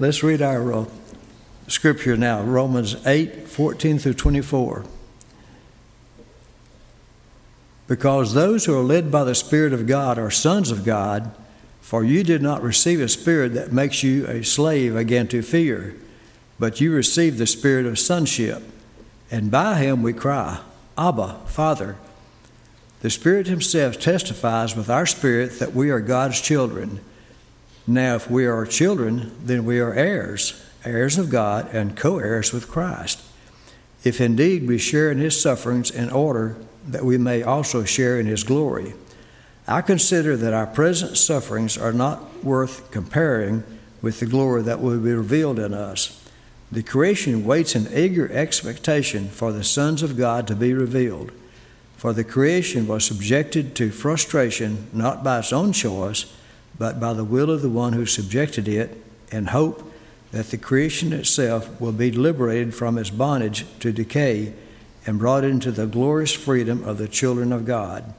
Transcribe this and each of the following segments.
Let's read our uh, scripture now Romans 8 14 through 24. Because those who are led by the Spirit of God are sons of God, for you did not receive a spirit that makes you a slave again to fear, but you received the spirit of sonship, and by him we cry, Abba, Father. The Spirit Himself testifies with our spirit that we are God's children. Now, if we are children, then we are heirs, heirs of God, and co heirs with Christ. If indeed we share in His sufferings in order that we may also share in His glory. I consider that our present sufferings are not worth comparing with the glory that will be revealed in us. The creation waits in eager expectation for the sons of God to be revealed. For the creation was subjected to frustration not by its own choice, but by the will of the one who subjected it, and hope that the creation itself will be liberated from its bondage to decay and brought into the glorious freedom of the children of God.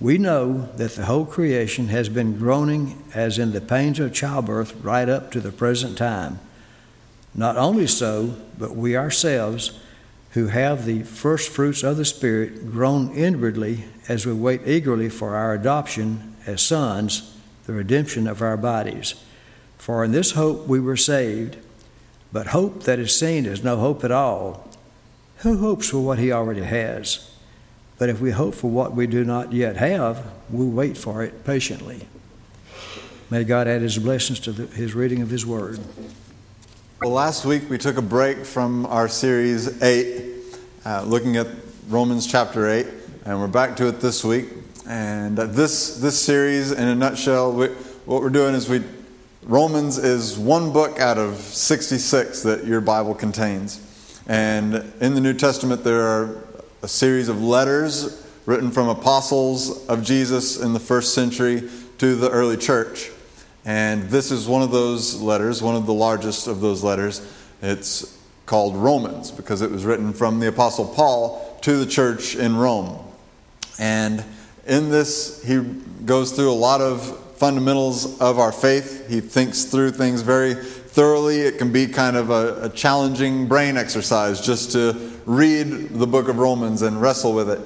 We know that the whole creation has been groaning as in the pains of childbirth right up to the present time. Not only so, but we ourselves who have the first fruits of the Spirit groan inwardly as we wait eagerly for our adoption as sons, the redemption of our bodies. For in this hope we were saved. But hope that is seen is no hope at all. Who hopes for what he already has? But if we hope for what we do not yet have, we wait for it patiently. May God add his blessings to the, his reading of his word. Well, last week we took a break from our series 8, uh, looking at Romans chapter 8, and we're back to it this week. And uh, this, this series, in a nutshell, we, what we're doing is we Romans is one book out of 66 that your Bible contains. And in the New Testament, there are a series of letters written from apostles of Jesus in the first century to the early church. And this is one of those letters, one of the largest of those letters. It's called Romans because it was written from the Apostle Paul to the church in Rome. And in this, he goes through a lot of fundamentals of our faith. He thinks through things very thoroughly. It can be kind of a, a challenging brain exercise just to read the book of Romans and wrestle with it.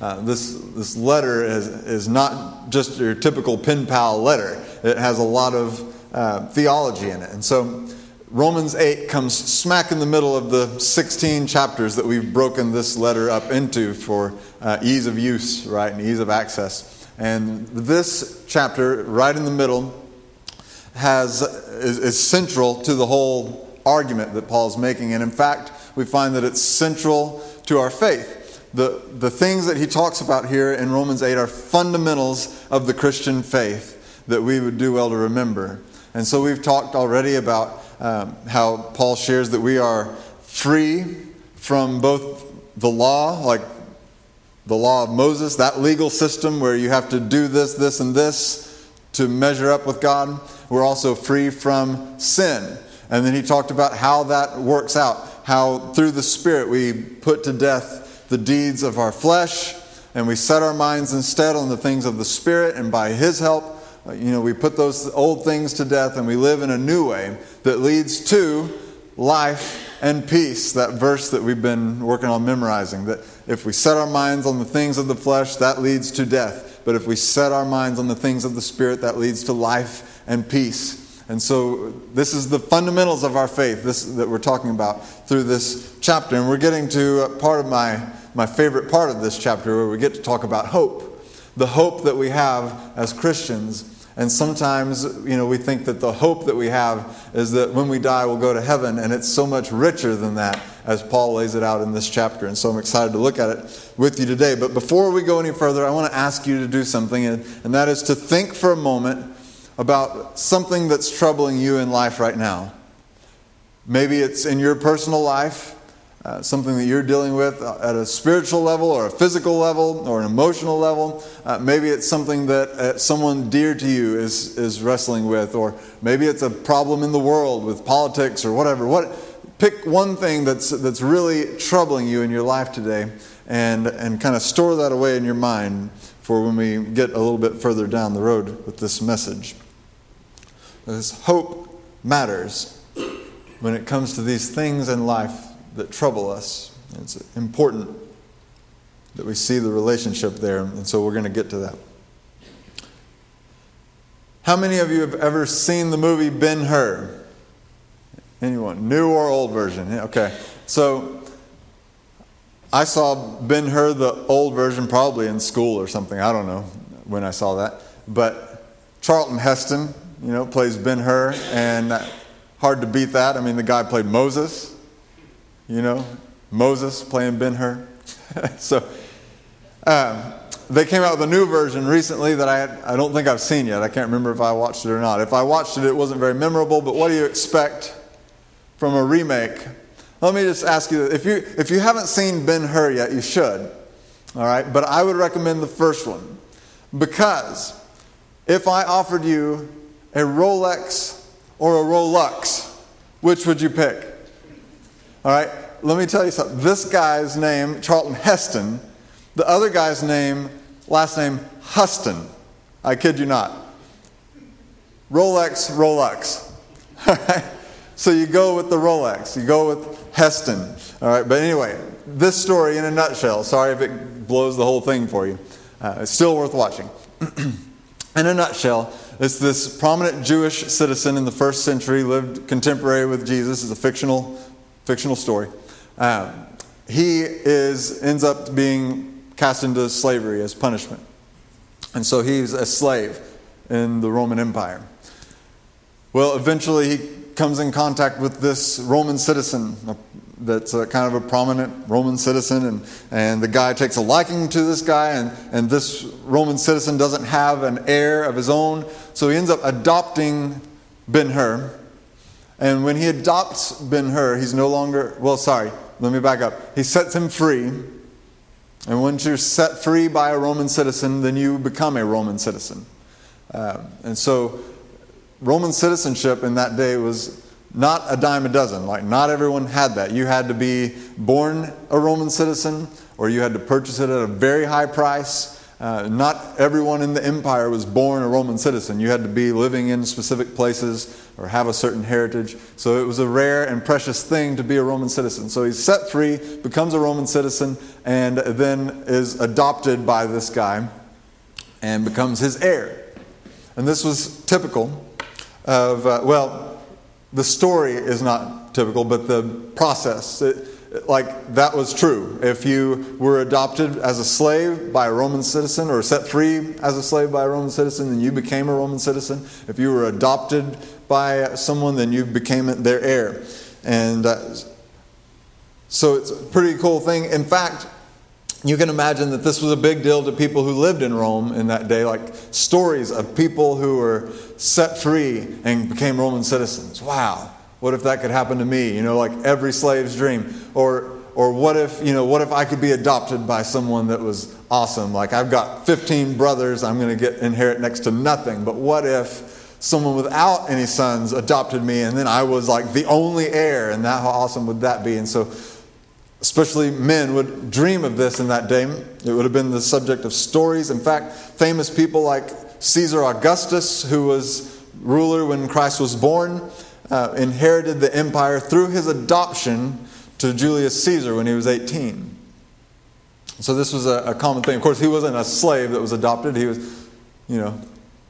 Uh, this, this letter is, is not just your typical pen pal letter, it has a lot of uh, theology in it. And so Romans 8 comes smack in the middle of the 16 chapters that we've broken this letter up into for uh, ease of use, right, and ease of access. And this chapter, right in the middle, has, is, is central to the whole argument that Paul's making. And in fact, we find that it's central to our faith the, the things that he talks about here in Romans 8 are fundamentals of the Christian faith that we would do well to remember. And so we've talked already about um, how Paul shares that we are free from both the law, like the law of Moses, that legal system where you have to do this, this, and this to measure up with God. We're also free from sin. And then he talked about how that works out, how through the Spirit we put to death the deeds of our flesh and we set our minds instead on the things of the Spirit, and by His help, Uh, you know, we put those old things to death and we live in a new way that leads to life and peace. That verse that we've been working on memorizing that if we set our minds on the things of the flesh, that leads to death. But if we set our minds on the things of the Spirit, that leads to life and peace. And so, this is the fundamentals of our faith this, that we're talking about through this chapter. And we're getting to part of my my favorite part of this chapter where we get to talk about hope. The hope that we have as Christians. And sometimes, you know, we think that the hope that we have is that when we die, we'll go to heaven. And it's so much richer than that, as Paul lays it out in this chapter. And so I'm excited to look at it with you today. But before we go any further, I want to ask you to do something, and, and that is to think for a moment about something that's troubling you in life right now. Maybe it's in your personal life. Uh, something that you're dealing with at a spiritual level or a physical level or an emotional level. Uh, maybe it's something that uh, someone dear to you is, is wrestling with, or maybe it's a problem in the world with politics or whatever. What, pick one thing that's, that's really troubling you in your life today and, and kind of store that away in your mind for when we get a little bit further down the road with this message. This hope matters. when it comes to these things in life that trouble us. It's important that we see the relationship there, and so we're going to get to that. How many of you have ever seen the movie Ben Hur? Anyone? New or old version? Okay. So I saw Ben Hur, the old version, probably in school or something. I don't know when I saw that. But Charlton Heston, you know, plays Ben Hur, and uh, hard to beat that. I mean, the guy played Moses, you know, Moses playing Ben Hur. so um, they came out with a new version recently that I, I don't think I've seen yet. I can't remember if I watched it or not. If I watched it, it wasn't very memorable, but what do you expect from a remake? Let me just ask you if you, if you haven't seen Ben Hur yet, you should. All right, but I would recommend the first one because if I offered you a Rolex or a Rolux, which would you pick? All right, let me tell you something. This guy's name, Charlton Heston, the other guy's name, last name, Huston. I kid you not. Rolex, Rolex. All right, so you go with the Rolex, you go with Heston. All right, but anyway, this story in a nutshell. Sorry if it blows the whole thing for you. Uh, it's still worth watching. in a nutshell, it's this prominent Jewish citizen in the first century, lived contemporary with Jesus. It's a fictional, fictional story. Um, he is ends up being cast into slavery as punishment, and so he's a slave in the Roman Empire. Well, eventually he comes in contact with this Roman citizen, that's a kind of a prominent Roman citizen, and, and the guy takes a liking to this guy, and, and this Roman citizen doesn't have an heir of his own, so he ends up adopting Ben Hur. And when he adopts Ben Hur, he's no longer, well, sorry, let me back up. He sets him free. And once you're set free by a Roman citizen, then you become a Roman citizen. Uh, and so, Roman citizenship in that day was not a dime a dozen. Like, not everyone had that. You had to be born a Roman citizen, or you had to purchase it at a very high price. Uh, not everyone in the empire was born a Roman citizen. You had to be living in specific places or have a certain heritage. So it was a rare and precious thing to be a Roman citizen. So he's set free, becomes a Roman citizen, and then is adopted by this guy and becomes his heir. And this was typical of, uh, well, the story is not typical, but the process. It, like that was true. If you were adopted as a slave by a Roman citizen or set free as a slave by a Roman citizen, then you became a Roman citizen. If you were adopted by someone, then you became their heir. And uh, so it's a pretty cool thing. In fact, you can imagine that this was a big deal to people who lived in Rome in that day, like stories of people who were set free and became Roman citizens. Wow, what if that could happen to me? You know, like every slave's dream. Or, or what if, you know, what if I could be adopted by someone that was awesome? Like I've got 15 brothers, I'm going to get inherit next to nothing. But what if someone without any sons adopted me and then I was like the only heir? And that, how awesome would that be? And so especially men, would dream of this in that day. It would have been the subject of stories. In fact, famous people like Caesar Augustus, who was ruler when Christ was born, uh, inherited the empire through his adoption to Julius Caesar when he was 18. So this was a, a common thing. Of course, he wasn't a slave that was adopted. He was, you know,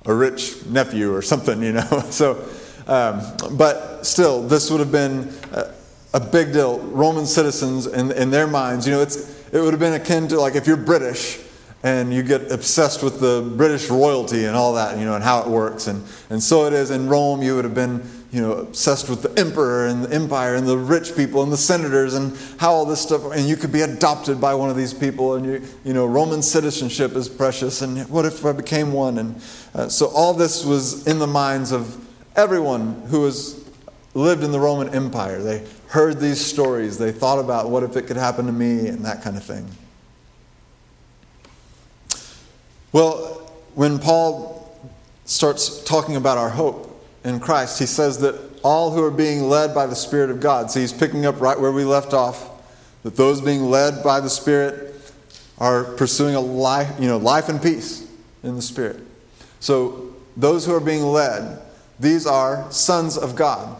a rich nephew or something, you know. So, um, but still, this would have been uh, a big deal. Roman citizens, in, in their minds, you know, it's, it would have been akin to like if you're British and you get obsessed with the British royalty and all that, you know, and how it works. And, and so it is in Rome, you would have been, you know, obsessed with the emperor and the empire and the rich people and the senators and how all this stuff, and you could be adopted by one of these people. And, you, you know, Roman citizenship is precious. And what if I became one? And uh, so all this was in the minds of everyone who was lived in the Roman Empire. They heard these stories. They thought about what if it could happen to me and that kind of thing. Well, when Paul starts talking about our hope in Christ, he says that all who are being led by the Spirit of God, so he's picking up right where we left off, that those being led by the Spirit are pursuing a life, you know, life and peace in the Spirit. So those who are being led, these are sons of God.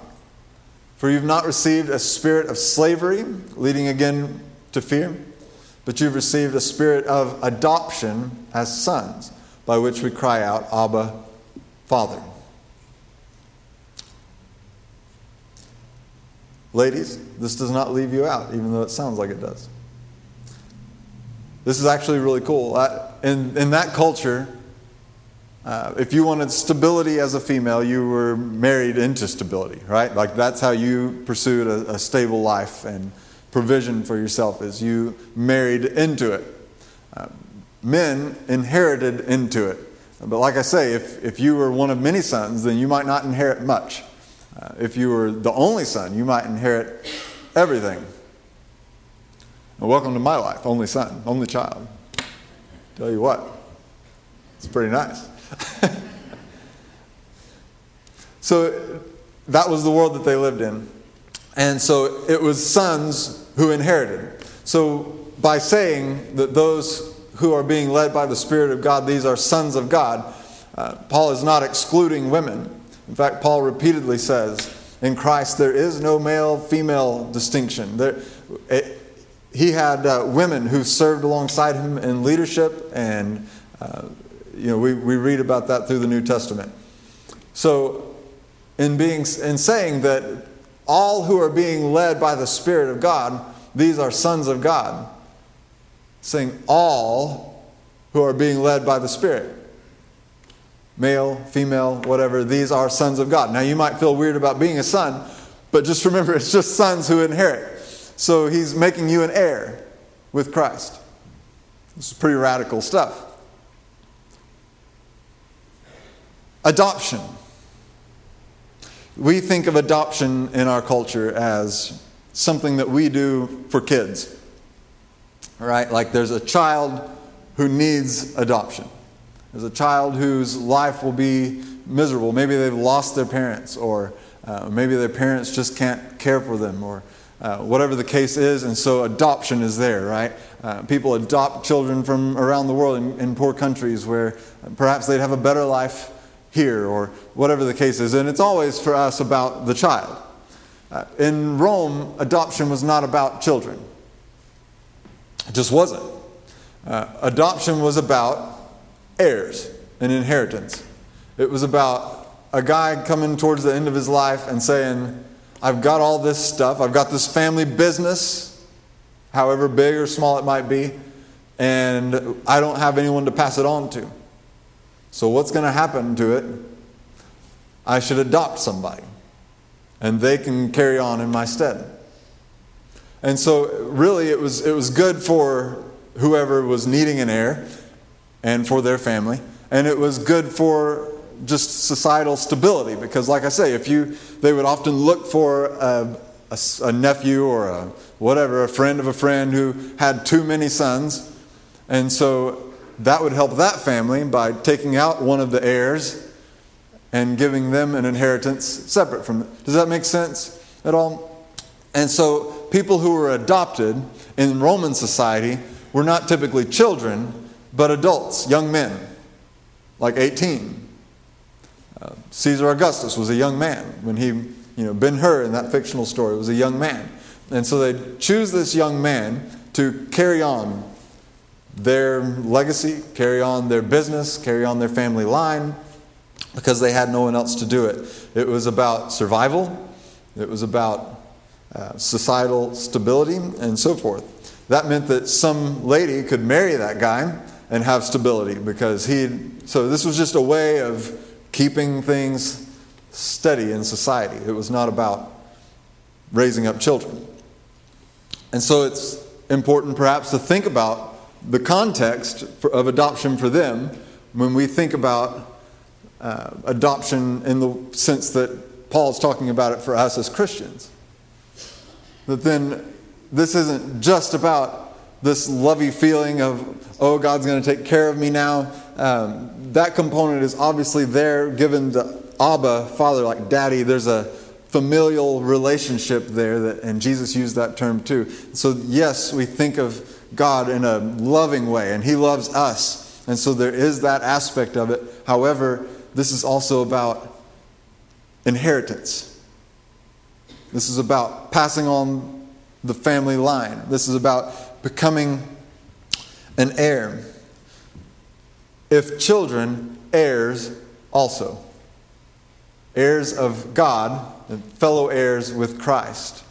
For you've not received a spirit of slavery, leading again to fear, but you've received a spirit of adoption as sons, by which we cry out, Abba, Father. Ladies, this does not leave you out, even though it sounds like it does. This is actually really cool. In, in that culture, uh, if you wanted stability as a female, you were married into stability, right? Like that's how you pursued a, a stable life and provision for yourself is you married into it. Uh, men inherited into it. But like I say, if, if you were one of many sons, then you might not inherit much. Uh, if you were the only son, you might inherit everything. Well, welcome to my life, only son, only child. Tell you what, it's pretty nice. so that was the world that they lived in. And so it was sons who inherited. So by saying that those who are being led by the Spirit of God, these are sons of God, uh, Paul is not excluding women. In fact, Paul repeatedly says, in Christ there is no male female distinction. There, it, he had uh, women who served alongside him in leadership and uh, you know, we, we read about that through the New Testament. So, in, being, in saying that all who are being led by the Spirit of God, these are sons of God, saying all who are being led by the Spirit, male, female, whatever, these are sons of God. Now, you might feel weird about being a son, but just remember it's just sons who inherit. So, he's making you an heir with Christ. This is pretty radical stuff. Adoption. We think of adoption in our culture as something that we do for kids. Right? Like there's a child who needs adoption. There's a child whose life will be miserable. Maybe they've lost their parents, or uh, maybe their parents just can't care for them, or uh, whatever the case is, and so adoption is there, right? Uh, people adopt children from around the world in, in poor countries where perhaps they'd have a better life here or whatever the case is. And it's always for us about the child. Uh, in Rome, adoption was not about children, it just wasn't. Uh, adoption was about heirs and inheritance. It was about a guy coming towards the end of his life and saying, I've got all this stuff, I've got this family business, however big or small it might be, and I don't have anyone to pass it on to. So, what's going to happen to it? I should adopt somebody, and they can carry on in my stead. And so, really, it was, it was good for whoever was needing an heir and for their family, and it was good for just societal stability because, like I say, if you, they would often look for a, a, a nephew or a whatever, a friend of a friend who had too many sons, and so that would help that family by taking out one of the heirs and giving them an inheritance separate from it. Does that make sense at all? And so, people who were adopted in Roman society were not typically children, but adults, young men, like 18. Uh, Caesar Augustus was a young man when he, you know, Ben Hur in that fictional story was a young man. And so they choose this young man to carry on their legacy, carry on their business, carry on their family line, because they had no one else to do it. It was about survival, it was about uh, societal stability, and so forth. That meant that some lady could marry that guy and have stability because he. So this was just a way of keeping things steady in society. It was not about raising up children. And so it's important perhaps to think about the context for, of adoption for them when we think about uh, adoption in the sense that Paul's talking about it for us as Christians. That then this isn't just about this lovey feeling of, oh, God's going to take care of me now. Um, that component is obviously there, given the Abba, Father, like Daddy. There's a familial relationship there, that, and Jesus used that term too. So, yes, we think of God in a loving way, and He loves us. And so there is that aspect of it. However, this is also about inheritance. This is about passing on the family line. This is about becoming an heir. If children, heirs also. Heirs of God and fellow heirs with Christ.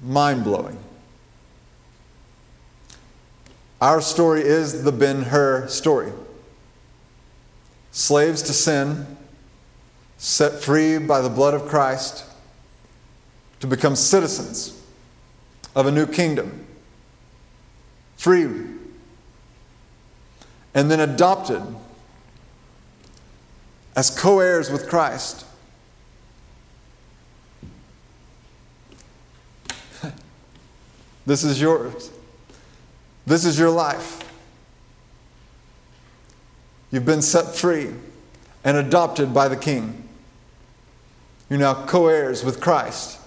Mind blowing. Our story is the Ben Hur story. Slaves to sin, set free by the blood of Christ to become citizens of a new kingdom, free, and then adopted as co heirs with Christ. this is yours. This is your life. You've been set free and adopted by the King. You're now co heirs with Christ.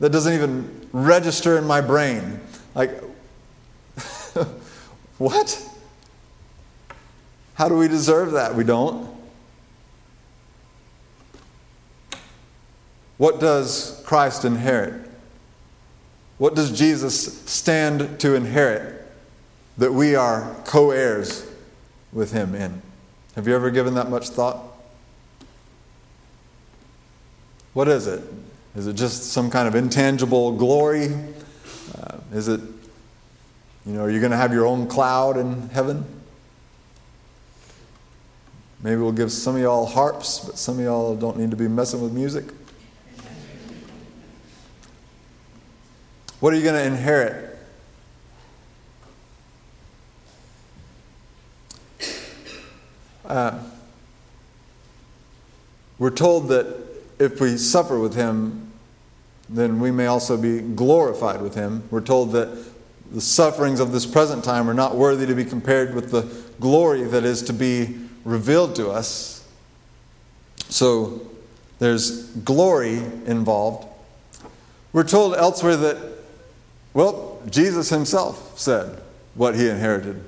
That doesn't even register in my brain. Like, what? How do we deserve that? We don't. What does Christ inherit? What does Jesus stand to inherit that we are co heirs with him in? Have you ever given that much thought? What is it? Is it just some kind of intangible glory? Uh, is it, you know, are you going to have your own cloud in heaven? Maybe we'll give some of y'all harps, but some of y'all don't need to be messing with music. What are you going to inherit? Uh, we're told that if we suffer with him, then we may also be glorified with him. We're told that the sufferings of this present time are not worthy to be compared with the glory that is to be revealed to us. So there's glory involved. We're told elsewhere that, well, Jesus himself said what he inherited.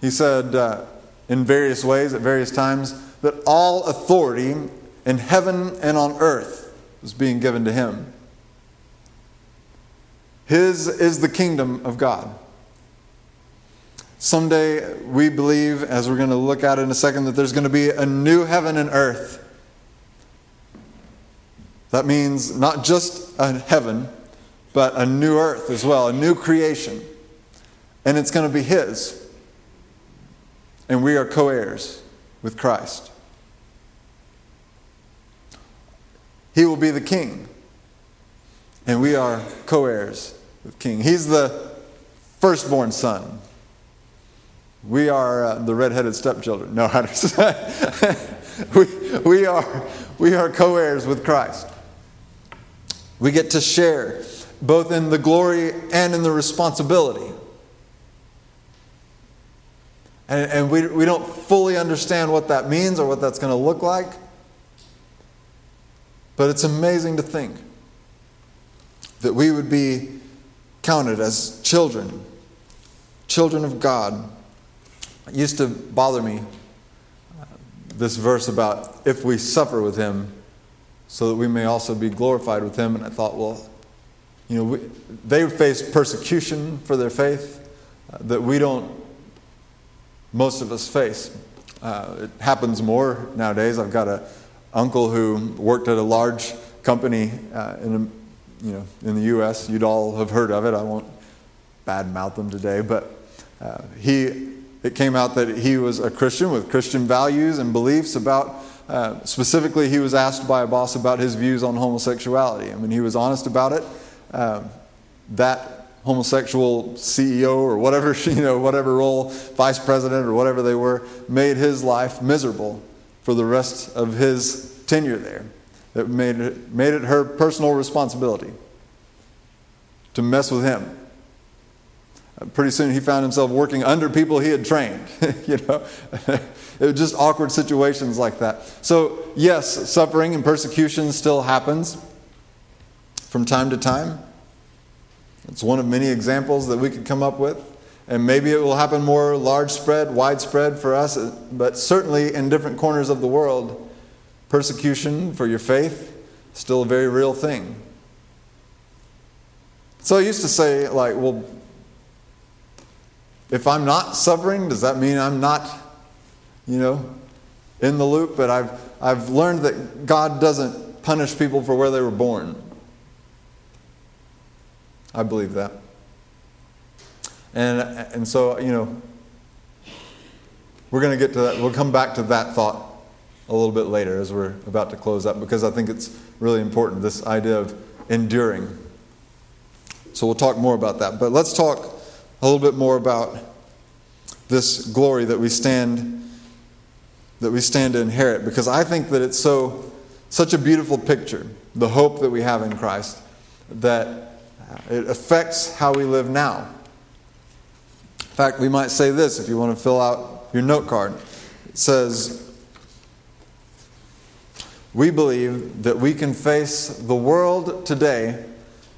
He said uh, in various ways, at various times, that all authority in heaven and on earth was being given to him. His is the kingdom of God. Someday, we believe, as we're going to look at in a second, that there's going to be a new heaven and earth. That means not just a heaven, but a new earth as well, a new creation. And it's going to be His. And we are co heirs with Christ. He will be the king. And we are co heirs King. He's the firstborn son. We are uh, the redheaded stepchildren. No, we, we are, we are co heirs with Christ. We get to share both in the glory and in the responsibility. And, and we, we don't fully understand what that means or what that's going to look like. But it's amazing to think that we would be counted as children, children of God. It used to bother me, uh, this verse about if we suffer with him, so that we may also be glorified with him. And I thought, well, you know, we, they face persecution for their faith uh, that we don't, most of us face. Uh, it happens more nowadays. I've got a uncle who worked at a large company uh, in, you know, in the U.S. You'd all have heard of it. I won't badmouth them today, but uh, he, it came out that he was a Christian with Christian values and beliefs about. Uh, specifically, he was asked by a boss about his views on homosexuality. I mean, he was honest about it. Um, that homosexual CEO or whatever, you know, whatever role, vice president or whatever they were, made his life miserable for the rest of his tenure there. That made it, made it her personal responsibility to mess with him. Uh, pretty soon he found himself working under people he had trained. you know, it was just awkward situations like that. So, yes, suffering and persecution still happens from time to time. It's one of many examples that we could come up with. And maybe it will happen more large spread, widespread for us, but certainly in different corners of the world, persecution for your faith still a very real thing. So I used to say, like, well, if I'm not suffering, does that mean I'm not, you know, in the loop? But I've, I've learned that God doesn't punish people for where they were born. I believe that. And, and so, you know, we're going to get to that. We'll come back to that thought a little bit later as we're about to close up because I think it's really important this idea of enduring. So we'll talk more about that. But let's talk a little bit more about this glory that we stand that we stand to inherit because I think that it's so such a beautiful picture, the hope that we have in Christ, that it affects how we live now. In fact, we might say this if you want to fill out your note card. It says, We believe that we can face the world today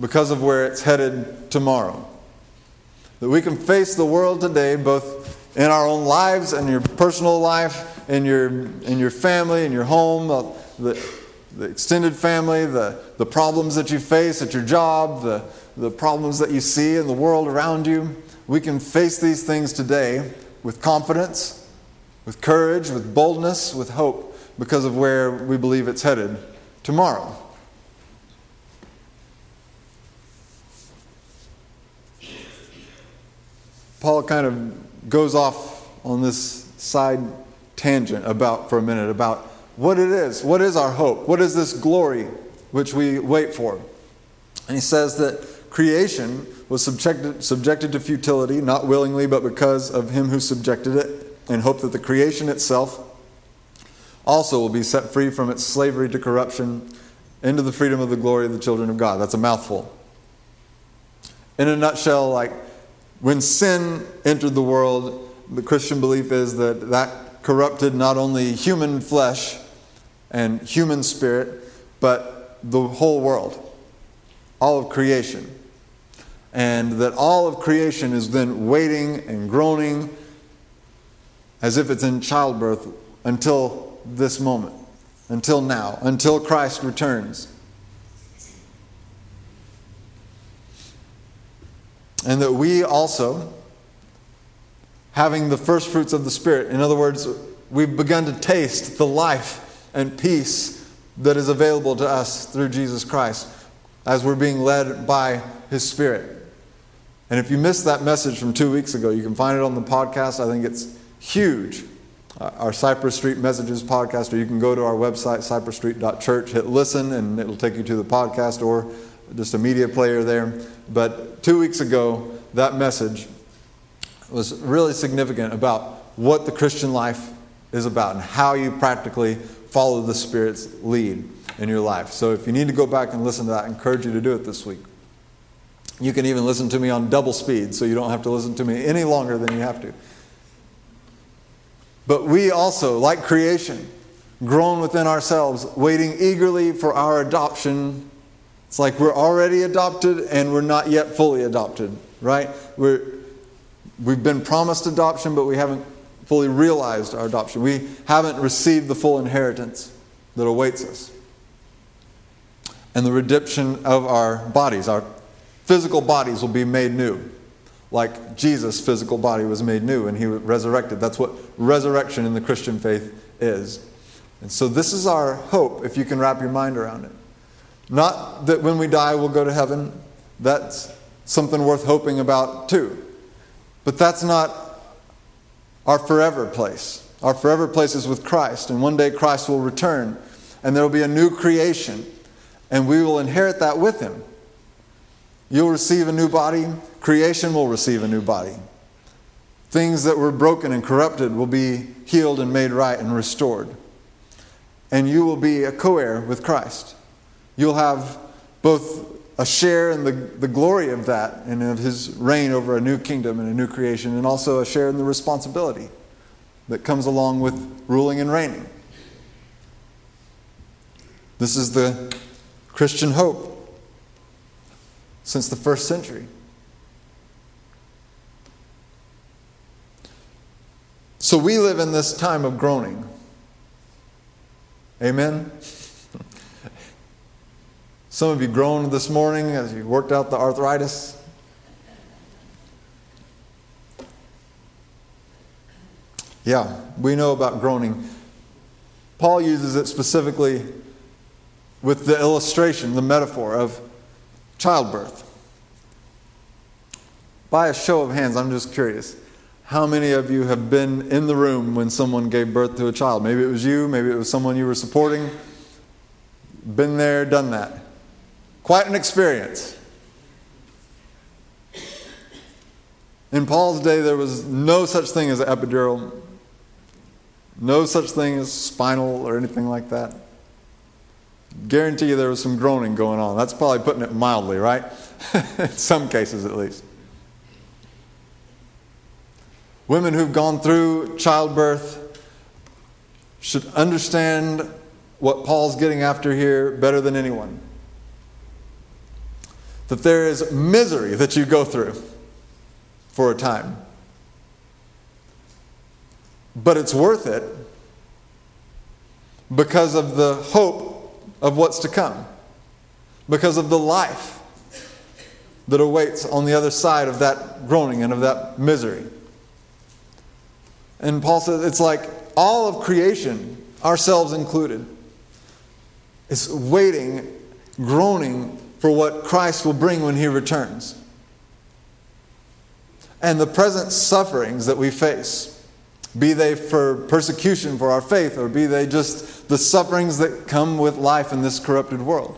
because of where it's headed tomorrow. That we can face the world today, both in our own lives and your personal life, in your, in your family, in your home, uh, the, the extended family, the, the problems that you face at your job, the, the problems that you see in the world around you. We can face these things today with confidence, with courage, with boldness, with hope, because of where we believe it's headed tomorrow. Paul kind of goes off on this side tangent about for a minute about what it is. What is our hope? What is this glory which we wait for? And he says that creation was subjected, subjected to futility, not willingly, but because of him who subjected it, in hope that the creation itself also will be set free from its slavery to corruption into the freedom of the glory of the children of God. That's a mouthful. In a nutshell, like when sin entered the world, the Christian belief is that that corrupted not only human flesh and human spirit, but the whole world, all of creation. And that all of creation is then waiting and groaning as if it's in childbirth until this moment, until now, until Christ returns. And that we also, having the first fruits of the Spirit, in other words, we've begun to taste the life and peace that is available to us through Jesus Christ as we're being led by His Spirit. And if you missed that message from two weeks ago, you can find it on the podcast. I think it's huge. Uh, our Cypress Street Messages podcast, or you can go to our website, cypressstreet.church, hit listen, and it'll take you to the podcast or just a media player there. But two weeks ago, that message was really significant about what the Christian life is about and how you practically follow the Spirit's lead in your life. So if you need to go back and listen to that, I encourage you to do it this week. You can even listen to me on double speed, so you don't have to listen to me any longer than you have to. But we also, like creation, groan within ourselves, waiting eagerly for our adoption it's like we're already adopted and we're not yet fully adopted, right? We're, we've been promised adoption, but we haven't fully realized our adoption. We haven't received the full inheritance that awaits us. And the redemption of our bodies, our physical bodies will be made new. Like Jesus' physical body was made new and he was resurrected. That's what resurrection in the Christian faith is. And so, this is our hope if you can wrap your mind around it. Not that when we die we'll go to heaven. That's something worth hoping about too. But that's not our forever place. Our forever place is with Christ, and one day Christ will return, and there will be a new creation, and we will inherit that with Him. You'll receive a new body, creation will receive a new body. Things that were broken and corrupted will be healed and made right and restored. And you will be a co heir with Christ. You'll have both a share in the, the glory of that and of his reign over a new kingdom and a new creation, and also a share in the responsibility that comes along with ruling and reigning. This is the Christian hope since the first century. So we live in this time of groaning. Amen? Some of you groaned this morning as you worked out the arthritis. Yeah, we know about groaning. Paul uses it specifically with the illustration, the metaphor of childbirth. By a show of hands, I'm just curious. How many of you have been in the room when someone gave birth to a child? Maybe it was you, maybe it was someone you were supporting. Been there, done that. Quite an experience. In Paul's day, there was no such thing as epidural, no such thing as spinal or anything like that. Guarantee you there was some groaning going on. That's probably putting it mildly, right? In some cases, at least. Women who've gone through childbirth should understand what Paul's getting after here better than anyone. That there is misery that you go through for a time. But it's worth it because of the hope of what's to come, because of the life that awaits on the other side of that groaning and of that misery. And Paul says it's like all of creation, ourselves included, is waiting, groaning for what Christ will bring when he returns. And the present sufferings that we face, be they for persecution for our faith, or be they just the sufferings that come with life in this corrupted world,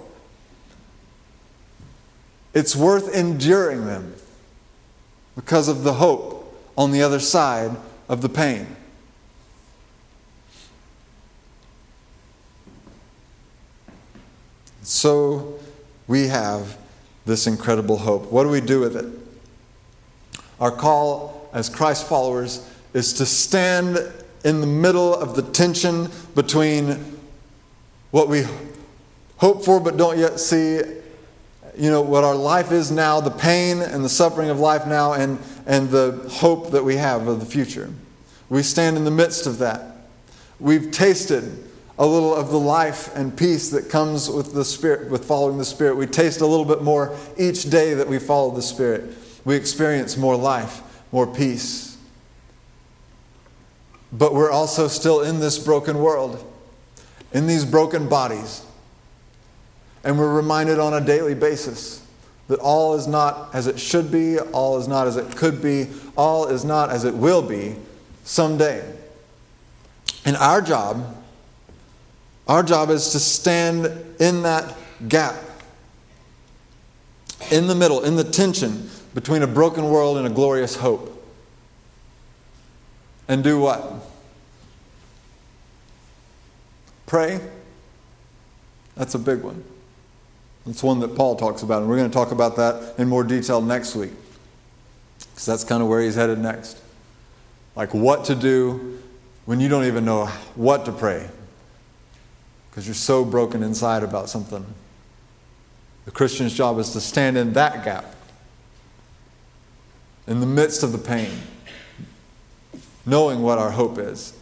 it's worth enduring them because of the hope on the other side of the pain. So we have this incredible hope. What do we do with it? Our call as Christ followers is to stand in the middle of the tension between what we hope for but don't yet see, you know, what our life is now, the pain and the suffering of life now, and, and the hope that we have of the future. We stand in the midst of that. We've tasted a little of the life and peace that comes with the Spirit, with following the Spirit. We taste a little bit more each day that we follow the Spirit. We experience more life, more peace. But we're also still in this broken world, in these broken bodies. And we're reminded on a daily basis that all is not as it should be, all is not as it could be, all is not as it will be someday. And our job, our job is to stand in that gap, in the middle, in the tension between a broken world and a glorious hope. And do what? Pray. That's a big one. It's one that Paul talks about, and we're going to talk about that in more detail next week. Because that's kind of where he's headed next. Like what to do when you don't even know what to pray. Because you're so broken inside about something. The Christian's job is to stand in that gap, in the midst of the pain, knowing what our hope is,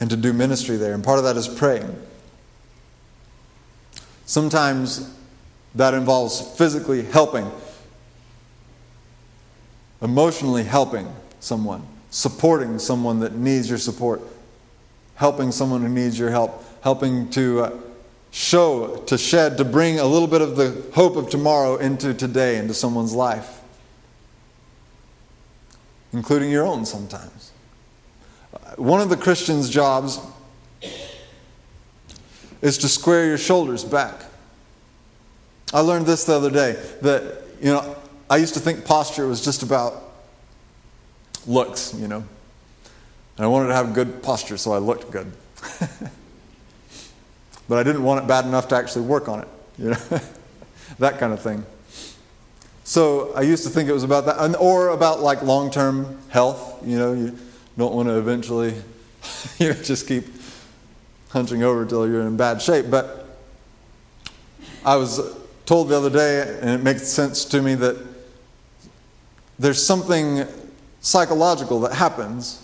and to do ministry there. And part of that is praying. Sometimes that involves physically helping, emotionally helping someone, supporting someone that needs your support, helping someone who needs your help, helping to uh, show, to shed, to bring a little bit of the hope of tomorrow into today, into someone's life, including your own sometimes. One of the Christian's jobs is to square your shoulders back. I learned this the other day that, you know, I used to think posture was just about looks, you know. And I wanted to have good posture, so I looked good. but I didn't want it bad enough to actually work on it, you know, that kind of thing. So I used to think it was about that, or about like long term health, you know, you don't want to eventually, you know, just keep hunching over until you're in bad shape. But I was told the other day, and it makes sense to me, that there's something psychological that happens,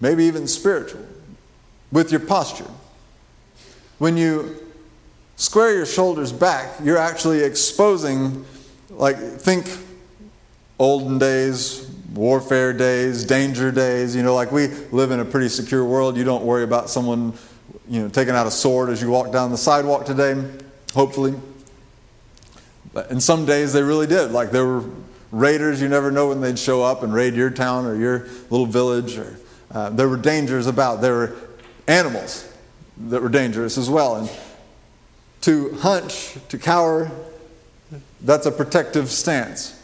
maybe even spiritual, with your posture. When you square your shoulders back, you're actually exposing, like, think olden days, warfare days, danger days. You know, like we live in a pretty secure world. You don't worry about someone, you know, taking out a sword as you walk down the sidewalk today, hopefully. But in some days they really did. Like there were raiders, you never know when they'd show up and raid your town or your little village. Or uh, there were dangers about. There were animals that were dangerous as well. And to hunch, to cower, that's a protective stance.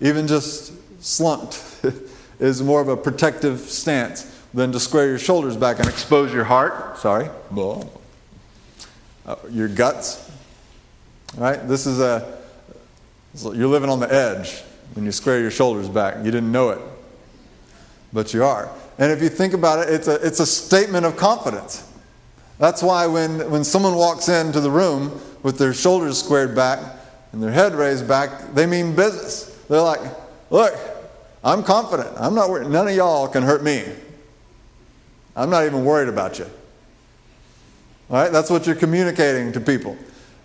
Even just slumped is more of a protective stance than to square your shoulders back and expose your heart. Sorry. Uh, your guts. Right? This is a. You're living on the edge when you square your shoulders back. You didn't know it, but you are. And if you think about it, it's a, it's a statement of confidence. That's why when, when someone walks into the room with their shoulders squared back and their head raised back, they mean business. They're like, look, I'm confident. I'm not worried. None of y'all can hurt me. I'm not even worried about you. All right? That's what you're communicating to people.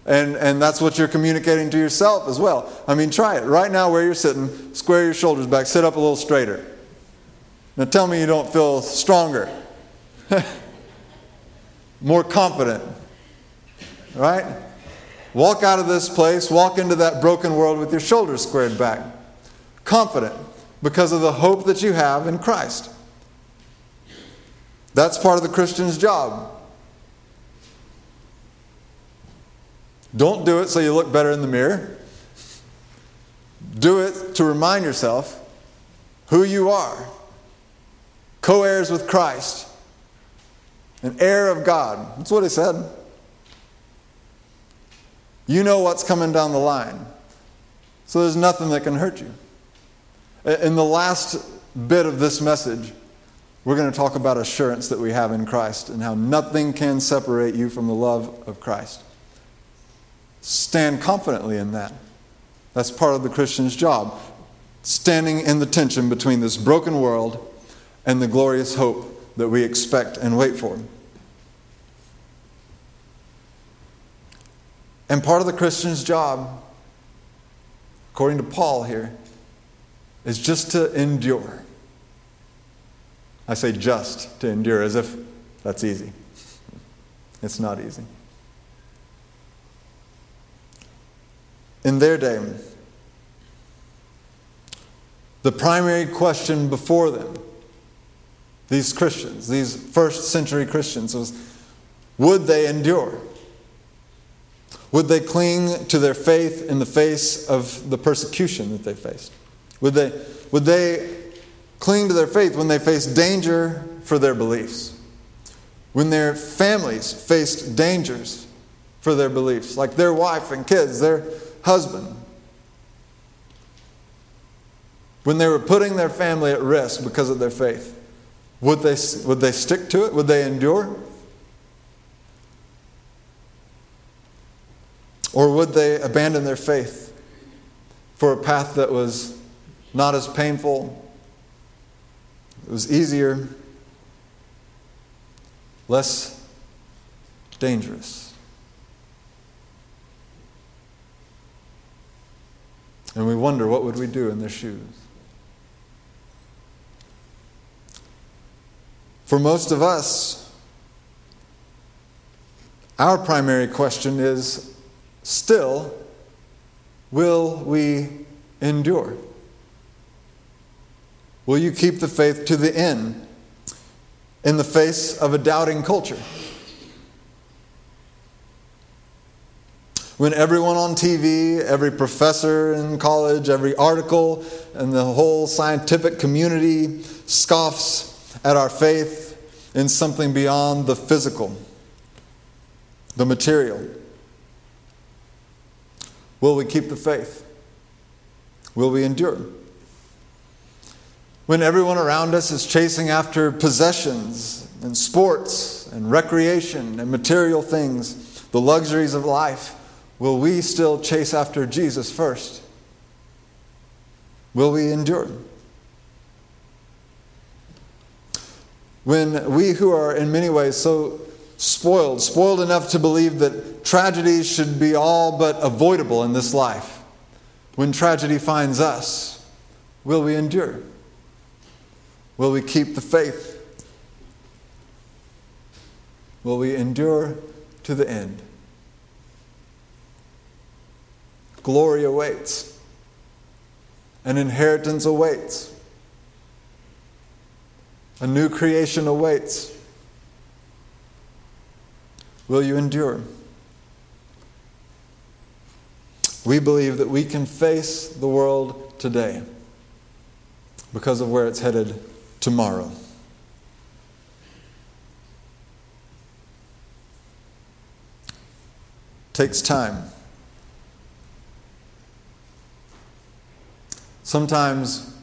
And, and that's what you're communicating to yourself as well. I mean, try it. Right now, where you're sitting, square your shoulders back, sit up a little straighter. Now tell me you don't feel stronger, more confident, right? Walk out of this place, walk into that broken world with your shoulders squared back, confident because of the hope that you have in Christ. That's part of the Christian's job. Don't do it so you look better in the mirror. Do it to remind yourself who you are co heirs with Christ, an heir of God. That's what he said. You know what's coming down the line. So there's nothing that can hurt you. In the last bit of this message, we're going to talk about assurance that we have in Christ and how nothing can separate you from the love of Christ. Stand confidently in that. That's part of the Christian's job. Standing in the tension between this broken world and the glorious hope that we expect and wait for. And part of the Christian's job, according to Paul here, is just to endure. I say just to endure as if that's easy. It's not easy. In their day, the primary question before them these Christians, these first century Christians, was would they endure? Would they cling to their faith in the face of the persecution that they faced? Would they, would they cling to their faith when they faced danger for their beliefs? When their families faced dangers for their beliefs, like their wife and kids, their husband? When they were putting their family at risk because of their faith? Would they, would they stick to it? Would they endure? Or would they abandon their faith for a path that was not as painful, it was easier, less dangerous? And we wonder what would we do in their shoes? For most of us, our primary question is still, will we endure? Will you keep the faith to the end in the face of a doubting culture? When everyone on TV, every professor in college, every article, and the whole scientific community scoffs at our faith in something beyond the physical, the material? Will we keep the faith? Will we endure? When everyone around us is chasing after possessions and sports and recreation and material things, the luxuries of life, will we still chase after Jesus first? Will we endure? When we who are in many ways so spoiled, spoiled enough to believe that tragedies should be all but avoidable in this life, when tragedy finds us, will we endure? Will we keep the faith? Will we endure to the end? Glory awaits. An inheritance awaits. A new creation awaits. Will you endure? We believe that we can face the world today because of where it's headed tomorrow. Takes time. Sometimes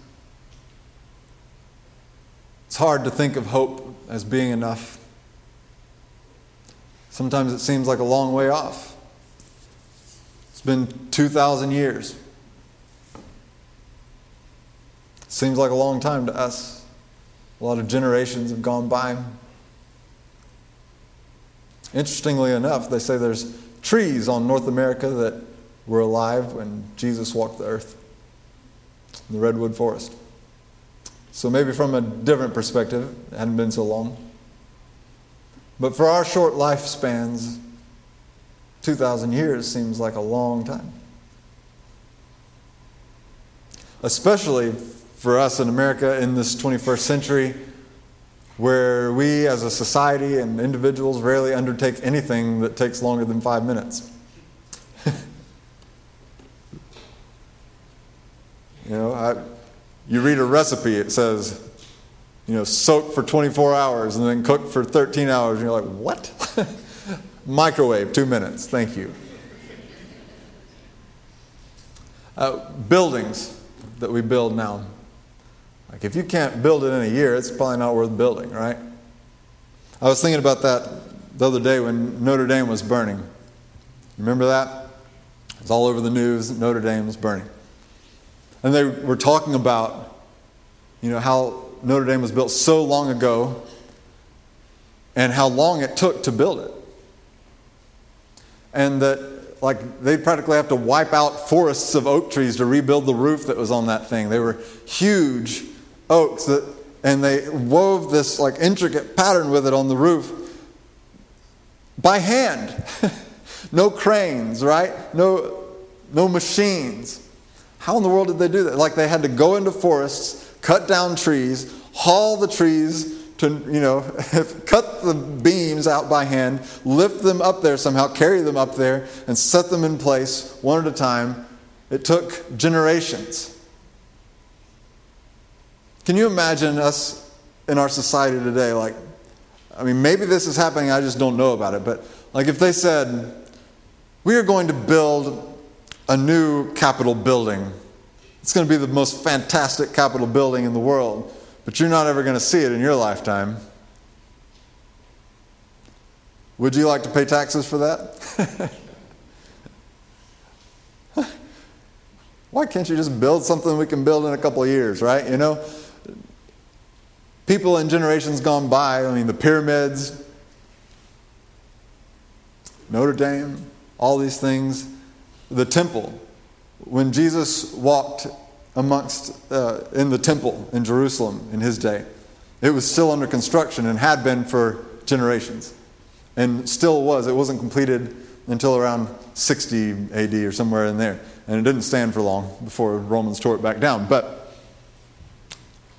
it's hard to think of hope as being enough. Sometimes it seems like a long way off. It's been 2,000 years. Seems like a long time to us. A lot of generations have gone by. Interestingly enough, they say there's trees on North America that were alive when Jesus walked the earth the redwood forest. So maybe from a different perspective, it hadn't been so long. But for our short lifespans, 2,000 years seems like a long time. Especially for us in America in this 21st century, where we as a society and individuals rarely undertake anything that takes longer than five minutes. You know, I, you read a recipe, it says, you know, soak for 24 hours and then cook for 13 hours. And you're like, what? Microwave, two minutes. Thank you. Uh, buildings that we build now. Like, if you can't build it in a year, it's probably not worth building, right? I was thinking about that the other day when Notre Dame was burning. Remember that? It was all over the news. Notre Dame was burning. And they were talking about, you know, how Notre Dame was built so long ago and how long it took to build it. And that, like, they'd practically have to wipe out forests of oak trees to rebuild the roof that was on that thing. They were huge oaks that, and they wove this, like, intricate pattern with it on the roof by hand. no cranes, right? No, no machines. How in the world did they do that? Like they had to go into forests, cut down trees, haul the trees to, you know, cut the beams out by hand, lift them up there somehow, carry them up there, and set them in place one at a time. It took generations. Can you imagine us in our society today? Like, I mean, maybe this is happening, I just don't know about it, but like if they said, we are going to build a new Capitol building. It's going to be the most fantastic Capitol building in the world, but you're not ever going to see it in your lifetime. Would you like to pay taxes for that? Why can't you just build something we can build in a couple of years, right? You know? People in generations gone by, I mean, the pyramids, Notre Dame, all these things the temple. When Jesus walked amongst uh, in the temple in Jerusalem in his day, it was still under construction and had been for generations, and still was. It wasn't completed until around 60 AD or somewhere in there, and it didn't stand for long before Romans tore it back down. But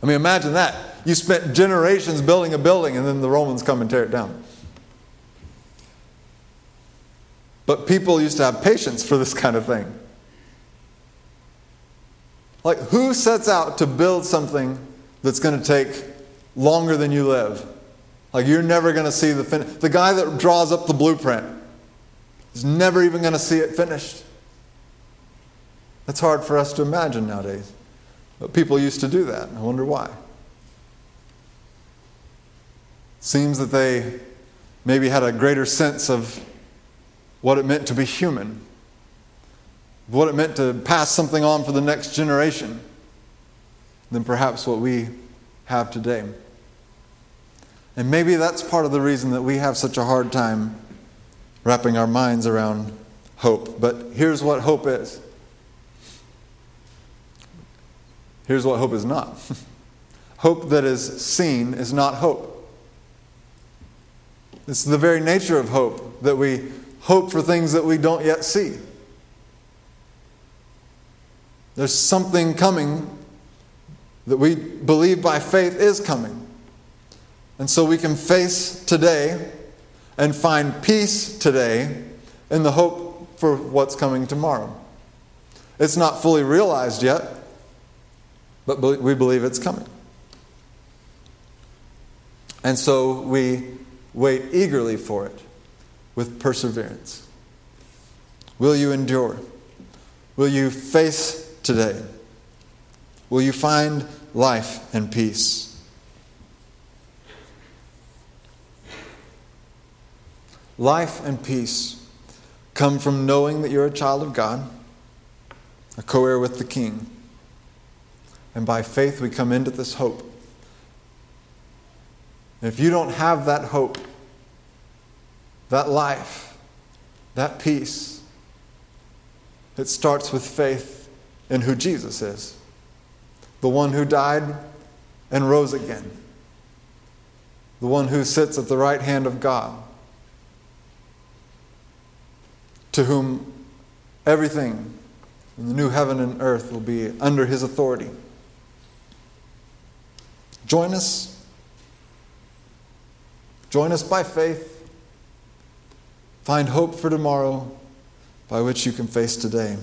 I mean, imagine that. You spent generations building a building, and then the Romans come and tear it down. But people used to have patience for this kind of thing. Like, who sets out to build something that's going to take longer than you live? Like, you're never going to see the fin- The guy that draws up the blueprint is never even going to see it finished. That's hard for us to imagine nowadays. But people used to do that. I wonder why. Seems that they maybe had a greater sense of what it meant to be human, what it meant to pass something on for the next generation than perhaps what we have today. And maybe that's part of the reason that we have such a hard time wrapping our minds around hope. But here's what hope is. Here's what hope is not. hope that is seen is not hope. It's the very nature of hope that we hope for things that we don't yet see. There's something coming that we believe by faith is coming. And so we can face today and find peace today in the hope for what's coming tomorrow. It's not fully realized yet, but we believe it's coming. And so we wait eagerly for it with perseverance. Will you endure? Will you face today? Will you find life and peace? Life and peace come from knowing that you're a child of God, a co heir with the King. And by faith, we come into this hope. If you don't have that hope, that life, that peace, it starts with faith in who Jesus is the one who died and rose again, the one who sits at the right hand of God to whom everything in the new heaven and earth will be under his authority. Join us. Join us by faith. Find hope for tomorrow by which you can face today.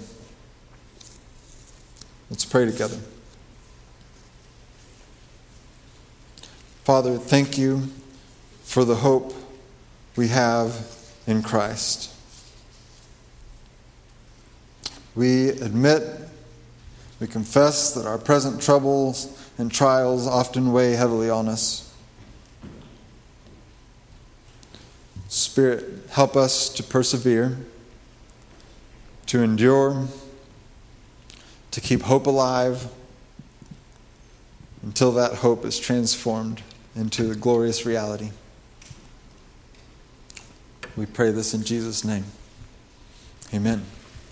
Let's pray together. Father, thank you for the hope we have in Christ. We admit, we confess that our present troubles and trials often weigh heavily on us. Spirit, help us to persevere, to endure, to keep hope alive until that hope is transformed into the glorious reality. We pray this in Jesus' name. Amen.